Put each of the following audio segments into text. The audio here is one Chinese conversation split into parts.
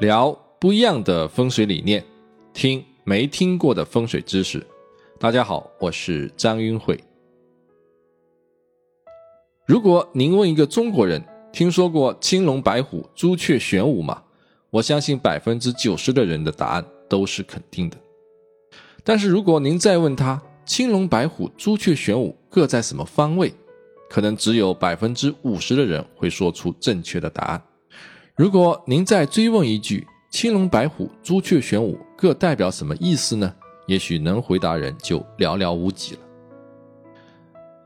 聊不一样的风水理念，听没听过的风水知识。大家好，我是张云慧。如果您问一个中国人，听说过青龙、白虎、朱雀、玄武吗？我相信百分之九十的人的答案都是肯定的。但是如果您再问他，青龙、白虎、朱雀、玄武各在什么方位？可能只有百分之五十的人会说出正确的答案。如果您再追问一句“青龙、白虎、朱雀、玄武各代表什么意思呢？”也许能回答人就寥寥无几了。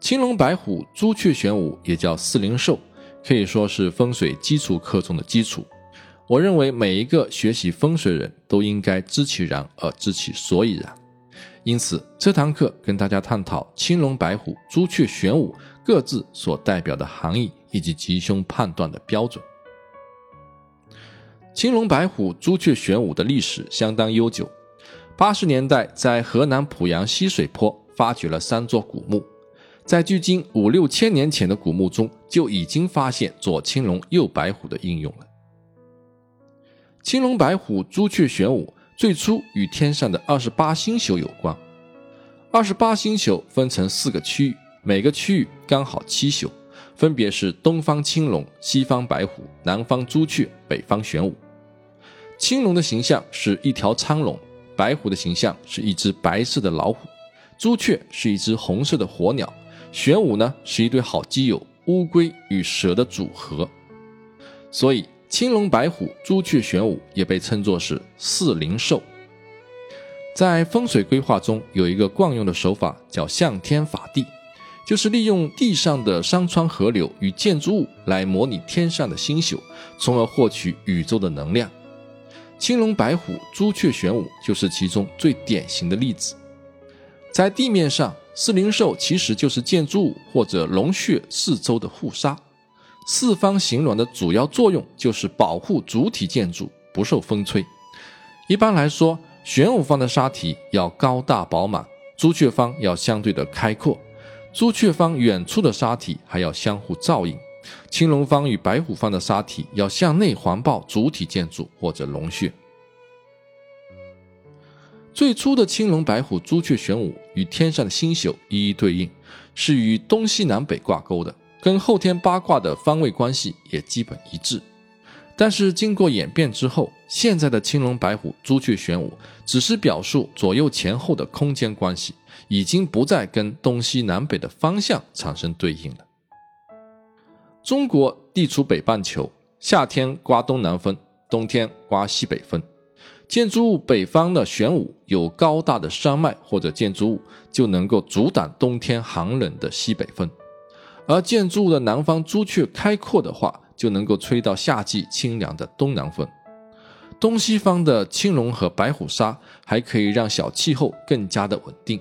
青龙、白虎、朱雀、玄武也叫四灵兽，可以说是风水基础课中的基础。我认为每一个学习风水人都应该知其然而知其所以然。因此，这堂课跟大家探讨青龙、白虎、朱雀、玄武。各自所代表的含义以及吉凶判断的标准。青龙、白虎、朱雀、玄武的历史相当悠久。八十年代，在河南濮阳西水坡发掘了三座古墓，在距今五六千年前的古墓中，就已经发现左青龙、右白虎的应用了。青龙、白虎、朱雀、玄武最初与天上的二十八星宿有关。二十八星宿分成四个区域。每个区域刚好七宿，分别是东方青龙、西方白虎、南方朱雀、北方玄武。青龙的形象是一条苍龙，白虎的形象是一只白色的老虎，朱雀是一只红色的火鸟，玄武呢是一对好基友乌龟与蛇的组合。所以，青龙、白虎、朱雀、玄武也被称作是四灵兽。在风水规划中，有一个惯用的手法叫向天法地。就是利用地上的山川河流与建筑物来模拟天上的星宿，从而获取宇宙的能量。青龙、白虎、朱雀、玄武就是其中最典型的例子。在地面上，四灵兽其实就是建筑物或者龙穴四周的护沙。四方形卵的主要作用就是保护主体建筑不受风吹。一般来说，玄武方的沙体要高大饱满，朱雀方要相对的开阔。朱雀方远处的沙体还要相互照应，青龙方与白虎方的沙体要向内环抱主体建筑或者龙穴。最初的青龙、白虎、朱雀、玄武与天上的星宿一一对应，是与东西南北挂钩的，跟后天八卦的方位关系也基本一致。但是经过演变之后，现在的青龙、白虎、朱雀、玄武只是表述左右前后的空间关系。已经不再跟东西南北的方向产生对应了。中国地处北半球，夏天刮东南风，冬天刮西北风。建筑物北方的玄武有高大的山脉或者建筑物，就能够阻挡冬天寒冷的西北风；而建筑物的南方朱雀开阔的话，就能够吹到夏季清凉的东南风。东西方的青龙和白虎沙还可以让小气候更加的稳定。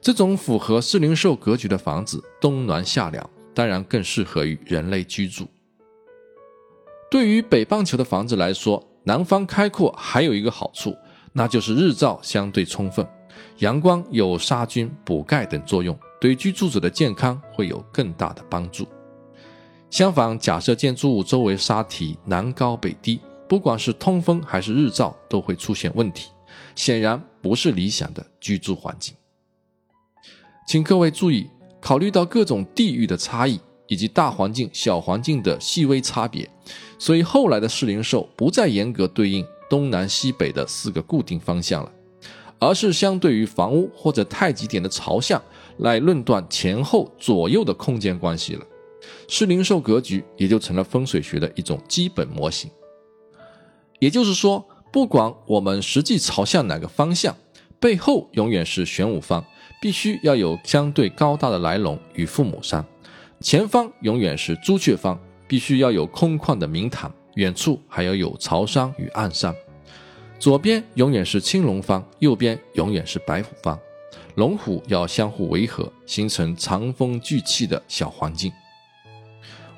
这种符合四灵兽格局的房子，冬暖夏凉，当然更适合于人类居住。对于北半球的房子来说，南方开阔还有一个好处，那就是日照相对充分，阳光有杀菌、补钙等作用，对居住者的健康会有更大的帮助。相反，假设建筑物周围沙体南高北低，不管是通风还是日照都会出现问题，显然不是理想的居住环境。请各位注意，考虑到各种地域的差异以及大环境、小环境的细微差别，所以后来的四灵兽不再严格对应东南西北的四个固定方向了，而是相对于房屋或者太极点的朝向来论断前后左右的空间关系了。四灵兽格局也就成了风水学的一种基本模型。也就是说，不管我们实际朝向哪个方向，背后永远是玄武方。必须要有相对高大的来龙与父母山，前方永远是朱雀方，必须要有空旷的明堂，远处还要有朝山与暗山。左边永远是青龙方，右边永远是白虎方，龙虎要相互维和，形成长风聚气的小环境。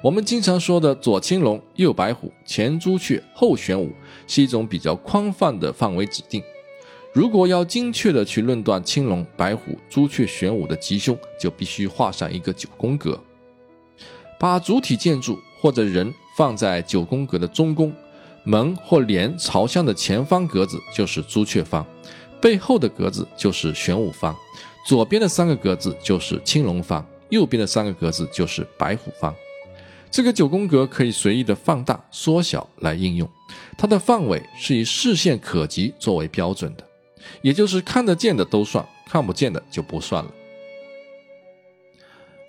我们经常说的左青龙、右白虎、前朱雀、后玄武，是一种比较宽泛的范围指定。如果要精确的去论断青龙、白虎、朱雀、玄武的吉凶，就必须画上一个九宫格，把主体建筑或者人放在九宫格的中宫，门或帘朝向的前方格子就是朱雀方，背后的格子就是玄武方，左边的三个格子就是青龙方，右边的三个格子就是白虎方。这个九宫格可以随意的放大、缩小来应用，它的范围是以视线可及作为标准的，也就是看得见的都算，看不见的就不算了。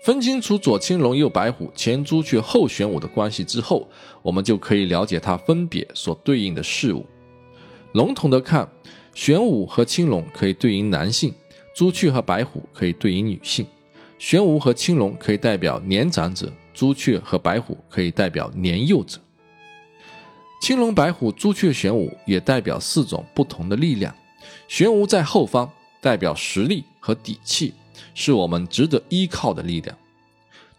分清楚左青龙、右白虎、前朱雀、后玄武的关系之后，我们就可以了解它分别所对应的事物。笼统的看，玄武和青龙可以对应男性，朱雀和白虎可以对应女性。玄武和青龙可以代表年长者，朱雀和白虎可以代表年幼者。青龙、白虎、朱雀、玄武也代表四种不同的力量。玄武在后方，代表实力和底气。是我们值得依靠的力量。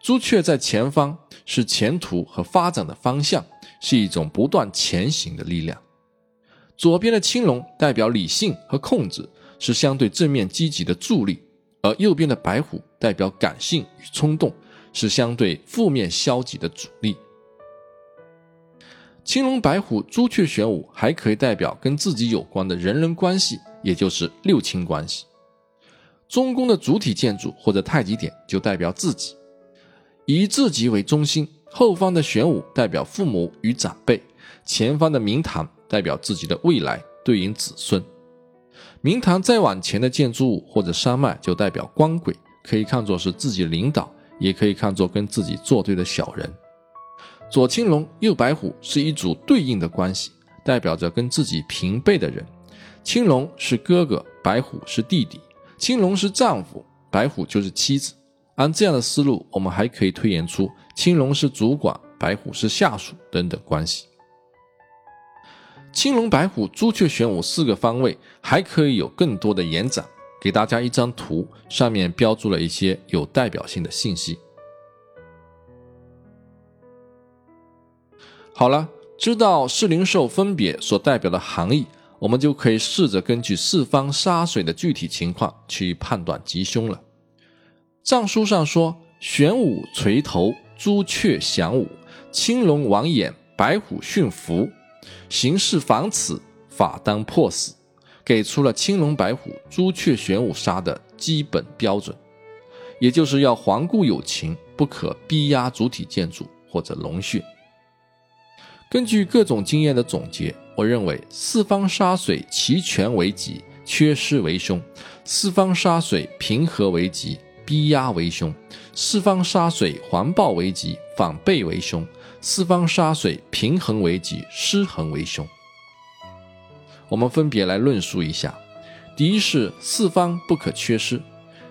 朱雀在前方，是前途和发展的方向，是一种不断前行的力量。左边的青龙代表理性和控制，是相对正面积极的助力；而右边的白虎代表感性与冲动，是相对负面消极的阻力。青龙、白虎、朱雀、玄武还可以代表跟自己有关的人人关系，也就是六亲关系。中宫的主体建筑或者太极点就代表自己，以自己为中心。后方的玄武代表父母与长辈，前方的明堂代表自己的未来，对应子孙。明堂再往前的建筑物或者山脉就代表官鬼，可以看作是自己领导，也可以看作跟自己作对的小人。左青龙，右白虎是一组对应的关系，代表着跟自己平辈的人。青龙是哥哥，白虎是弟弟。青龙是丈夫，白虎就是妻子。按这样的思路，我们还可以推演出青龙是主管，白虎是下属等等关系。青龙、白虎、朱雀、玄武四个方位还可以有更多的延展。给大家一张图，上面标注了一些有代表性的信息。好了，知道四灵兽分别所代表的含义。我们就可以试着根据四方沙水的具体情况去判断吉凶了。藏书上说：“玄武垂头，朱雀翔舞，青龙王眼，白虎驯服，行事防此，法当破死。”给出了青龙、白虎、朱雀、玄武杀的基本标准，也就是要环顾有情，不可逼压主体建筑或者龙穴。根据各种经验的总结，我认为四方沙水齐全为吉，缺失为凶；四方沙水平和为吉，逼压为凶；四方沙水环抱为吉，反背为凶；四方沙水平衡为吉，失衡为凶。我们分别来论述一下。第一是四方不可缺失。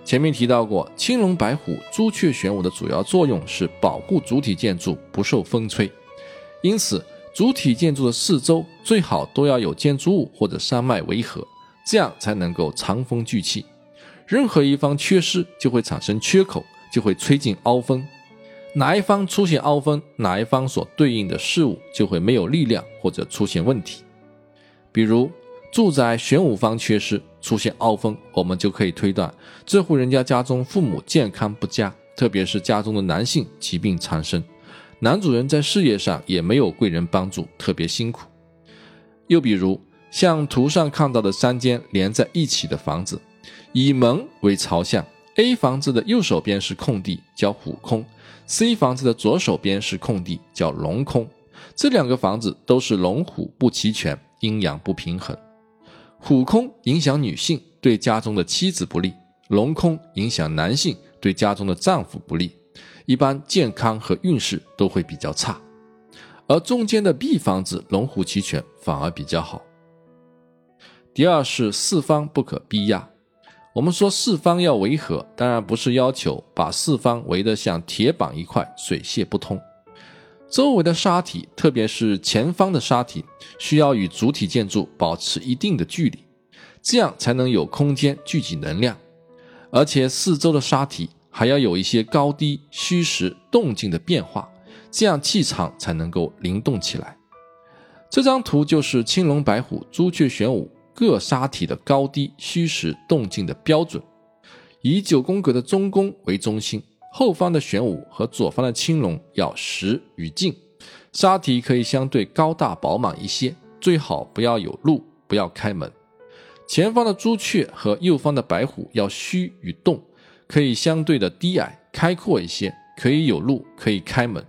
前面提到过，青龙、白虎、朱雀、玄武的主要作用是保护主体建筑不受风吹。因此，主体建筑的四周最好都要有建筑物或者山脉围合，这样才能够藏风聚气。任何一方缺失，就会产生缺口，就会吹进凹风。哪一方出现凹风，哪一方所对应的事物就会没有力量或者出现问题。比如，住宅玄武方缺失，出现凹风，我们就可以推断这户人家家中父母健康不佳，特别是家中的男性疾病缠身。男主人在事业上也没有贵人帮助，特别辛苦。又比如像图上看到的三间连在一起的房子，以门为朝向，A 房子的右手边是空地，叫虎空；C 房子的左手边是空地，叫龙空。这两个房子都是龙虎不齐全，阴阳不平衡。虎空影响女性，对家中的妻子不利；龙空影响男性，对家中的丈夫不利。一般健康和运势都会比较差，而中间的 B 房子龙虎齐全，反而比较好。第二是四方不可逼压。我们说四方要围合，当然不是要求把四方围得像铁板一块，水泄不通。周围的沙体，特别是前方的沙体，需要与主体建筑保持一定的距离，这样才能有空间聚集能量。而且四周的沙体。还要有一些高低、虚实、动静的变化，这样气场才能够灵动起来。这张图就是青龙、白虎、朱雀、玄武各杀体的高低、虚实、动静的标准。以九宫格的中宫为中心，后方的玄武和左方的青龙要实与静，杀体可以相对高大饱满一些，最好不要有路，不要开门。前方的朱雀和右方的白虎要虚与动，可以相对的低矮开阔一些，可以有路，可以开门。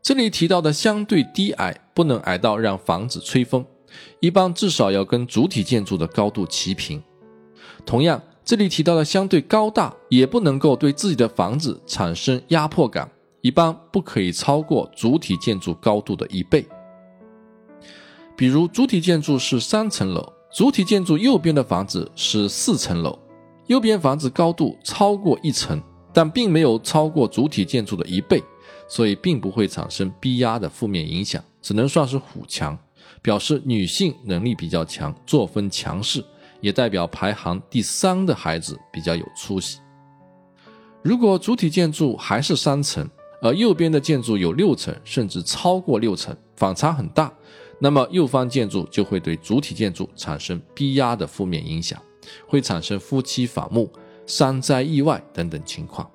这里提到的相对低矮，不能矮到让房子吹风，一般至少要跟主体建筑的高度齐平。同样，这里提到的相对高大，也不能够对自己的房子产生压迫感，一般不可以超过主体建筑高度的一倍。比如，主体建筑是三层楼。主体建筑右边的房子是四层楼，右边房子高度超过一层，但并没有超过主体建筑的一倍，所以并不会产生逼压的负面影响，只能算是虎墙，表示女性能力比较强，作风强势，也代表排行第三的孩子比较有出息。如果主体建筑还是三层，而右边的建筑有六层，甚至超过六层，反差很大。那么右方建筑就会对主体建筑产生逼压的负面影响，会产生夫妻反目、山灾意外等等情况。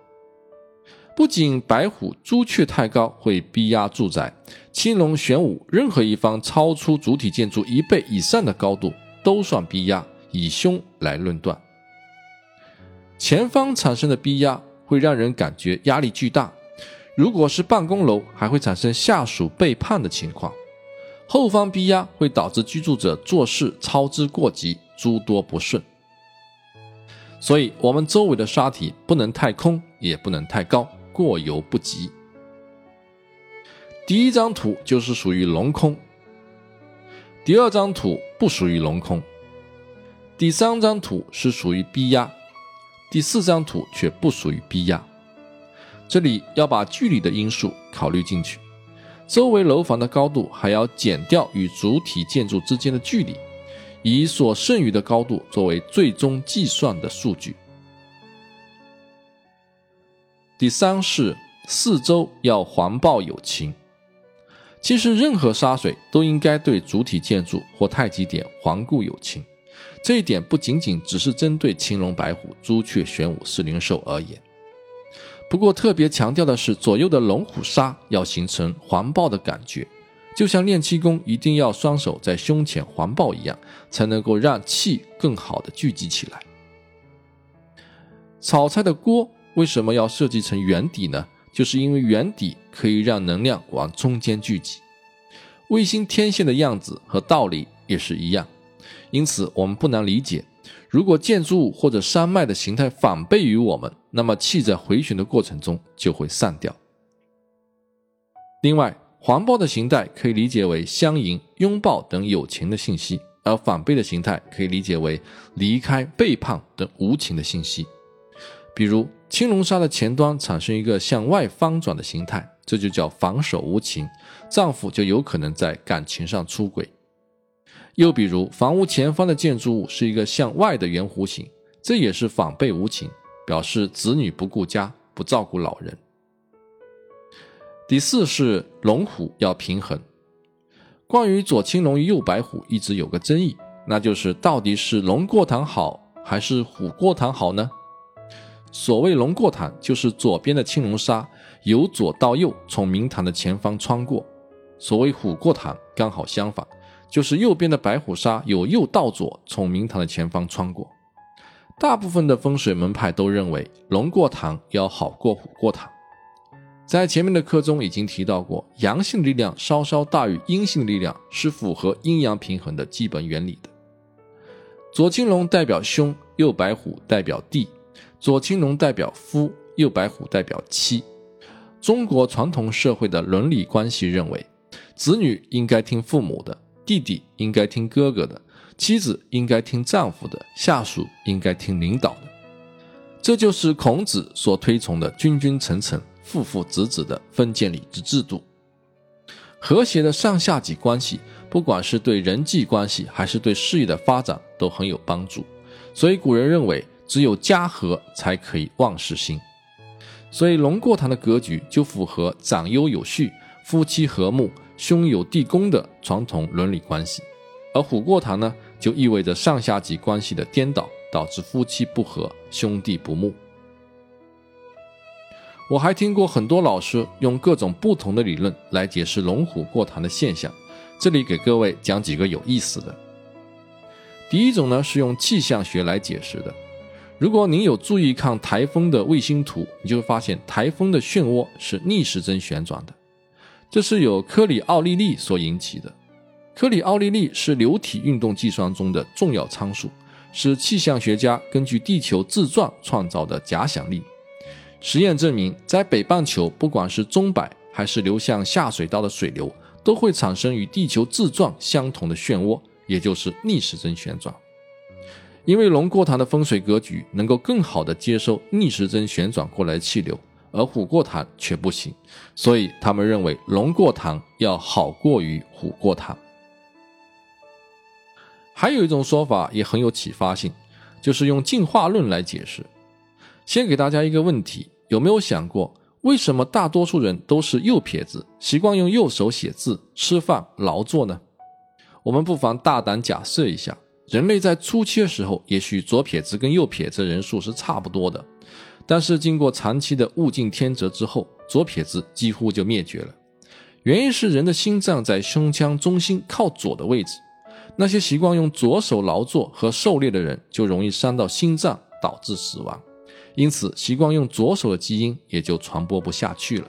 不仅白虎、朱雀太高会逼压住宅，青龙、玄武任何一方超出主体建筑一倍以上的高度都算逼压。以凶来论断，前方产生的逼压会让人感觉压力巨大。如果是办公楼，还会产生下属背叛的情况。后方逼压会导致居住者做事操之过急，诸多不顺。所以，我们周围的沙体不能太空，也不能太高，过犹不及。第一张图就是属于龙空，第二张图不属于龙空，第三张图是属于逼压，第四张图却不属于逼压。这里要把距离的因素考虑进去。周围楼房的高度还要减掉与主体建筑之间的距离，以所剩余的高度作为最终计算的数据。第三是四周要环抱有情。其实任何沙水都应该对主体建筑或太极点环顾有情，这一点不仅仅只是针对青龙、白虎、朱雀、玄武四灵兽而言。不过特别强调的是，左右的龙虎砂要形成环抱的感觉，就像练气功一定要双手在胸前环抱一样，才能够让气更好的聚集起来。炒菜的锅为什么要设计成圆底呢？就是因为圆底可以让能量往中间聚集。卫星天线的样子和道理也是一样，因此我们不难理解。如果建筑物或者山脉的形态反背于我们，那么气在回旋的过程中就会散掉。另外，环抱的形态可以理解为相迎、拥抱等有情的信息，而反背的形态可以理解为离开、背叛等无情的信息。比如，青龙砂的前端产生一个向外翻转的形态，这就叫防守无情，丈夫就有可能在感情上出轨。又比如，房屋前方的建筑物是一个向外的圆弧形，这也是反背无情，表示子女不顾家，不照顾老人。第四是龙虎要平衡。关于左青龙与右白虎，一直有个争议，那就是到底是龙过堂好还是虎过堂好呢？所谓龙过堂，就是左边的青龙砂由左到右从明堂的前方穿过；所谓虎过堂，刚好相反。就是右边的白虎砂由右到左从明堂的前方穿过。大部分的风水门派都认为龙过堂要好过虎过堂。在前面的课中已经提到过，阳性力量稍稍大于阴性力量是符合阴阳平衡的基本原理的。左青龙代表凶，右白虎代表地；左青龙代表夫，右白虎代表妻。中国传统社会的伦理关系认为，子女应该听父母的。弟弟应该听哥哥的，妻子应该听丈夫的，下属应该听领导的。这就是孔子所推崇的君君臣臣、父父子子的封建礼制制度。和谐的上下级关系，不管是对人际关系还是对事业的发展，都很有帮助。所以古人认为，只有家和才可以万事兴。所以龙过堂的格局就符合长幼有序、夫妻和睦。兄友弟恭的传统伦理关系，而虎过堂呢，就意味着上下级关系的颠倒，导致夫妻不和、兄弟不睦。我还听过很多老师用各种不同的理论来解释龙虎过堂的现象，这里给各位讲几个有意思的。第一种呢是用气象学来解释的。如果您有注意看台风的卫星图，你就会发现台风的漩涡是逆时针旋转的，这是由科里奥利力所引起的。科里奥利力是流体运动计算中的重要参数，是气象学家根据地球自转创造的假想力。实验证明，在北半球，不管是钟摆还是流向下水道的水流，都会产生与地球自转相同的漩涡，也就是逆时针旋转。因为龙过塘的风水格局能够更好地接收逆时针旋转过来的气流，而虎过塘却不行，所以他们认为龙过塘要好过于虎过塘。还有一种说法也很有启发性，就是用进化论来解释。先给大家一个问题：有没有想过，为什么大多数人都是右撇子，习惯用右手写字、吃饭、劳作呢？我们不妨大胆假设一下，人类在初期的时候，也许左撇子跟右撇子人数是差不多的，但是经过长期的物竞天择之后，左撇子几乎就灭绝了。原因是人的心脏在胸腔中心靠左的位置，那些习惯用左手劳作和狩猎的人，就容易伤到心脏，导致死亡。因此，习惯用左手的基因也就传播不下去了。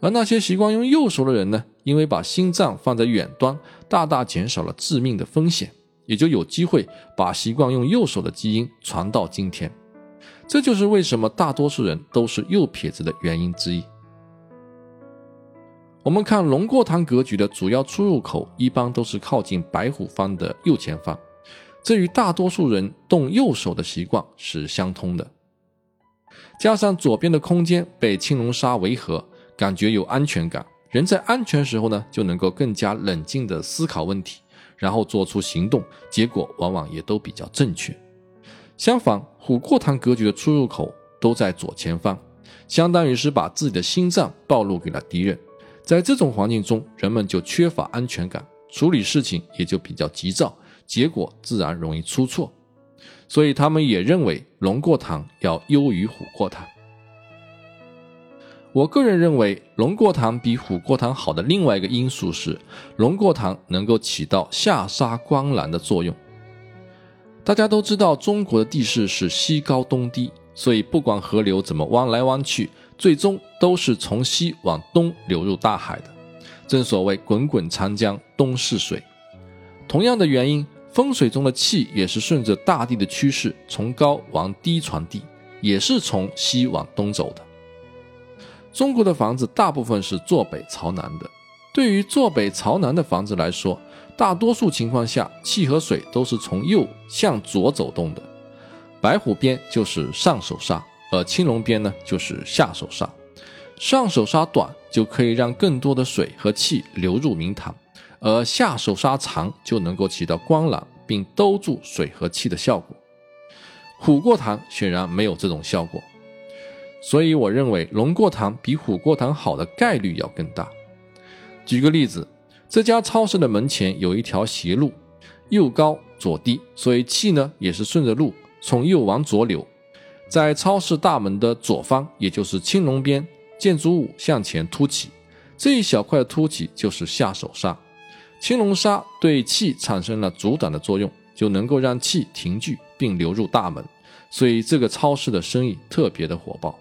而那些习惯用右手的人呢？因为把心脏放在远端，大大减少了致命的风险，也就有机会把习惯用右手的基因传到今天。这就是为什么大多数人都是右撇子的原因之一。我们看龙过堂格局的主要出入口，一般都是靠近白虎方的右前方，这与大多数人动右手的习惯是相通的。加上左边的空间被青龙沙围合，感觉有安全感。人在安全时候呢，就能够更加冷静地思考问题，然后做出行动，结果往往也都比较正确。相反，虎过堂格局的出入口都在左前方，相当于是把自己的心脏暴露给了敌人。在这种环境中，人们就缺乏安全感，处理事情也就比较急躁，结果自然容易出错。所以他们也认为龙过塘要优于虎过塘。我个人认为龙过塘比虎过塘好的另外一个因素是，龙过塘能够起到下杀光澜的作用。大家都知道中国的地势是西高东低，所以不管河流怎么弯来弯去，最终都是从西往东流入大海的。正所谓滚滚长江东逝水。同样的原因。风水中的气也是顺着大地的趋势，从高往低传递，也是从西往东走的。中国的房子大部分是坐北朝南的，对于坐北朝南的房子来说，大多数情况下气和水都是从右向左走动的。白虎边就是上手杀，而青龙边呢就是下手杀。上手杀短就可以让更多的水和气流入明堂。而下手杀长就能够起到光朗并兜住水和气的效果，虎过塘显然没有这种效果，所以我认为龙过塘比虎过塘好的概率要更大。举个例子，这家超市的门前有一条斜路，右高左低，所以气呢也是顺着路从右往左流。在超市大门的左方，也就是青龙边，建筑物向前凸起，这一小块凸起就是下手杀。青龙沙对气产生了阻挡的作用，就能够让气停聚并流入大门，所以这个超市的生意特别的火爆。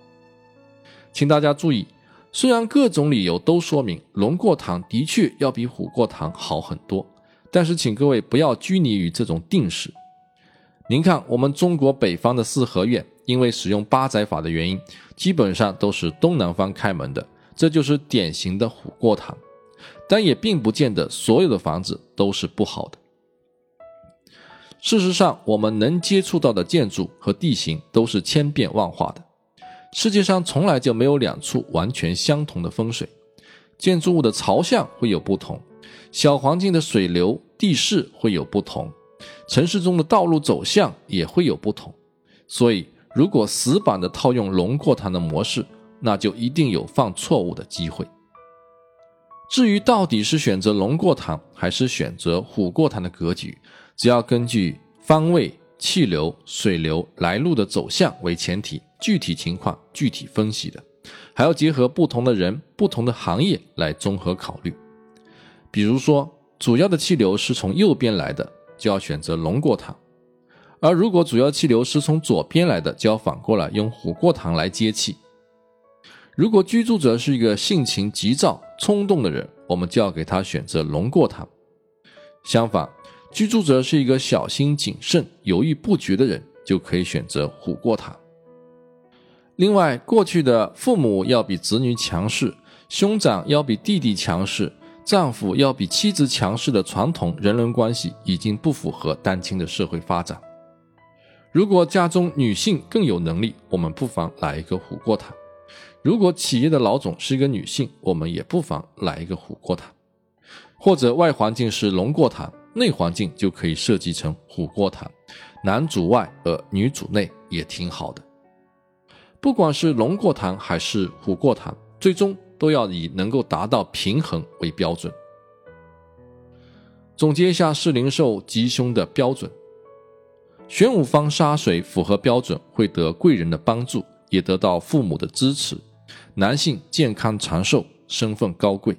请大家注意，虽然各种理由都说明龙过堂的确要比虎过堂好很多，但是请各位不要拘泥于这种定式。您看，我们中国北方的四合院，因为使用八宅法的原因，基本上都是东南方开门的，这就是典型的虎过堂。但也并不见得所有的房子都是不好的。事实上，我们能接触到的建筑和地形都是千变万化的。世界上从来就没有两处完全相同的风水，建筑物的朝向会有不同，小环境的水流、地势会有不同，城市中的道路走向也会有不同。所以，如果死板的套用龙过塘的模式，那就一定有犯错误的机会。至于到底是选择龙过塘还是选择虎过塘的格局，只要根据方位、气流、水流来路的走向为前提，具体情况具体分析的。还要结合不同的人、不同的行业来综合考虑。比如说，主要的气流是从右边来的，就要选择龙过堂；而如果主要气流是从左边来的，就要反过来用虎过堂来接气。如果居住者是一个性情急躁、冲动的人，我们就要给他选择龙过堂；相反，居住者是一个小心谨慎、犹豫不决的人，就可以选择虎过堂。另外，过去的父母要比子女强势，兄长要比弟弟强势，丈夫要比妻子强势的传统人伦关系，已经不符合当今的社会发展。如果家中女性更有能力，我们不妨来一个虎过堂；如果企业的老总是一个女性，我们也不妨来一个虎过堂。或者外环境是龙过堂，内环境就可以设计成虎过堂，男主外而女主内，也挺好的。不管是龙过堂还是虎过堂，最终都要以能够达到平衡为标准。总结一下四灵寿吉凶的标准：玄武方杀水符合标准，会得贵人的帮助，也得到父母的支持。男性健康长寿，身份高贵。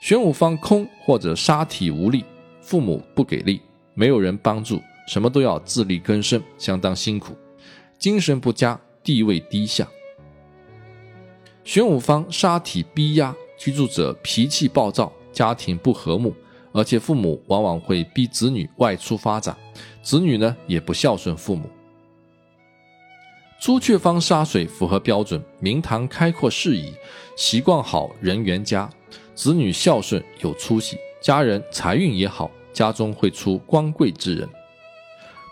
玄武方空或者杀体无力，父母不给力，没有人帮助，什么都要自力更生，相当辛苦，精神不佳。地位低下，玄武方杀体逼压，居住者脾气暴躁，家庭不和睦，而且父母往往会逼子女外出发展，子女呢也不孝顺父母。朱雀方杀水符合标准，明堂开阔适宜，习惯好，人缘佳，子女孝顺有出息，家人财运也好，家中会出光贵之人。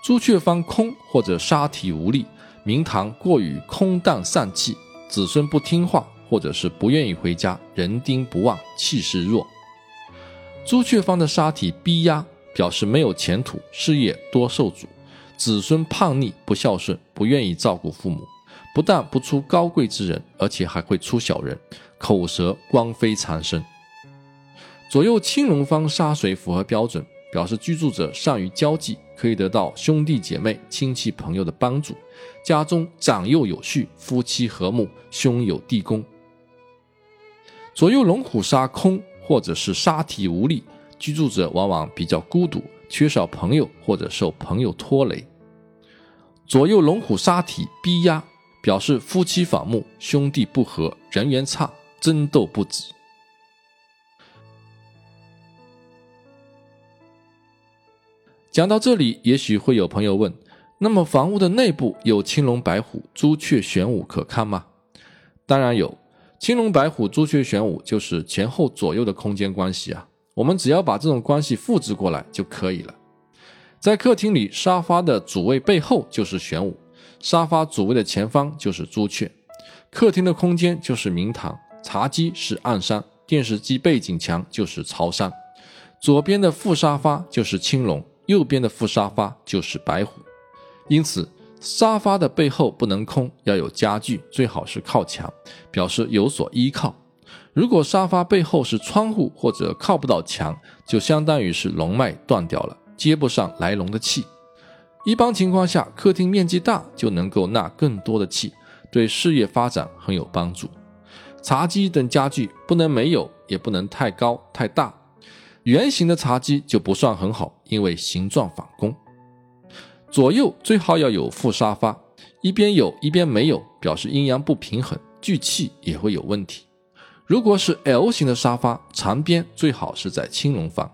朱雀方空或者杀体无力。明堂过于空荡散气，子孙不听话，或者是不愿意回家，人丁不旺，气势弱。朱雀方的沙体逼压，表示没有前途，事业多受阻，子孙叛逆不孝顺，不愿意照顾父母，不但不出高贵之人，而且还会出小人，口舌光飞残生。左右青龙方杀水符合标准，表示居住者善于交际。可以得到兄弟姐妹、亲戚朋友的帮助，家中长幼有序，夫妻和睦，兄友弟恭。左右龙虎杀空，或者是杀体无力，居住者往往比较孤独，缺少朋友或者受朋友拖累。左右龙虎杀体逼压，表示夫妻反目，兄弟不和，人缘差，争斗不止。讲到这里，也许会有朋友问：那么房屋的内部有青龙白虎、朱雀玄武可看吗？当然有，青龙白虎、朱雀玄武就是前后左右的空间关系啊。我们只要把这种关系复制过来就可以了。在客厅里，沙发的主位背后就是玄武，沙发主位的前方就是朱雀，客厅的空间就是明堂，茶几是暗山，电视机背景墙就是朝山，左边的副沙发就是青龙。右边的副沙发就是白虎，因此沙发的背后不能空，要有家具，最好是靠墙，表示有所依靠。如果沙发背后是窗户或者靠不到墙，就相当于是龙脉断掉了，接不上来龙的气。一般情况下，客厅面积大就能够纳更多的气，对事业发展很有帮助。茶几等家具不能没有，也不能太高太大。圆形的茶几就不算很好，因为形状反攻。左右最好要有副沙发，一边有一边没有，表示阴阳不平衡，聚气也会有问题。如果是 L 型的沙发，长边最好是在青龙方。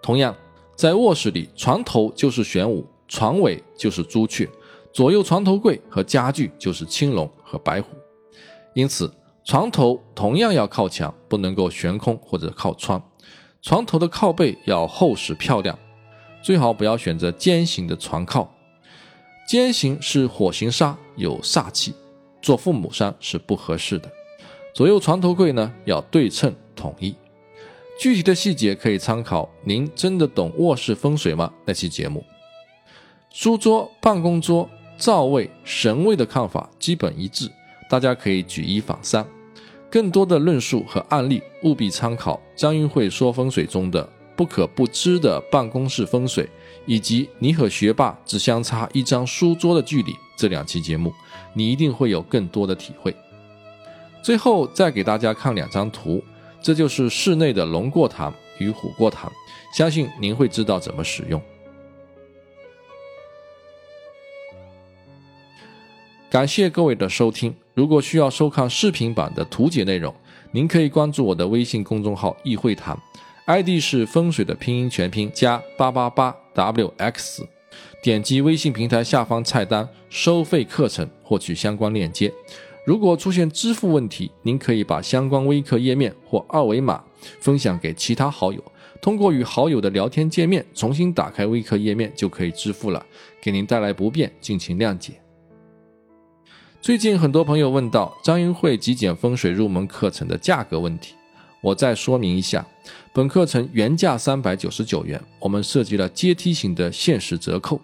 同样，在卧室里，床头就是玄武，床尾就是朱雀，左右床头柜和家具就是青龙和白虎。因此。床头同样要靠墙，不能够悬空或者靠窗。床头的靠背要厚实漂亮，最好不要选择尖形的床靠。尖形是火形沙，有煞气，做父母山是不合适的。左右床头柜呢要对称统一。具体的细节可以参考《您真的懂卧室风水吗》那期节目。书桌、办公桌、灶位、神位的看法基本一致，大家可以举一反三。更多的论述和案例，务必参考张云慧说风水中的不可不知的办公室风水，以及你和学霸只相差一张书桌的距离这两期节目，你一定会有更多的体会。最后再给大家看两张图，这就是室内的龙过堂与虎过堂，相信您会知道怎么使用。感谢各位的收听。如果需要收看视频版的图解内容，您可以关注我的微信公众号“易会谈 ”，ID 是风水的拼音全拼加八八八 wx，点击微信平台下方菜单“收费课程”获取相关链接。如果出现支付问题，您可以把相关微课页面或二维码分享给其他好友，通过与好友的聊天界面重新打开微课页面就可以支付了，给您带来不便，敬请谅解。最近很多朋友问到张英慧极简风水入门课程的价格问题，我再说明一下，本课程原价三百九十九元，我们设计了阶梯型的限时折扣，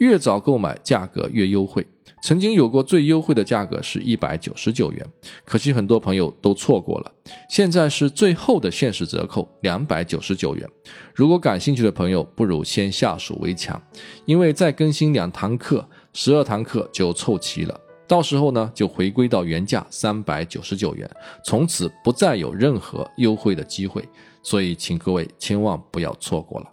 越早购买价格越优惠。曾经有过最优惠的价格是一百九十九元，可惜很多朋友都错过了。现在是最后的限时折扣，两百九十九元。如果感兴趣的朋友，不如先下手为强，因为再更新两堂课，十二堂课就凑齐了。到时候呢，就回归到原价三百九十九元，从此不再有任何优惠的机会，所以请各位千万不要错过了。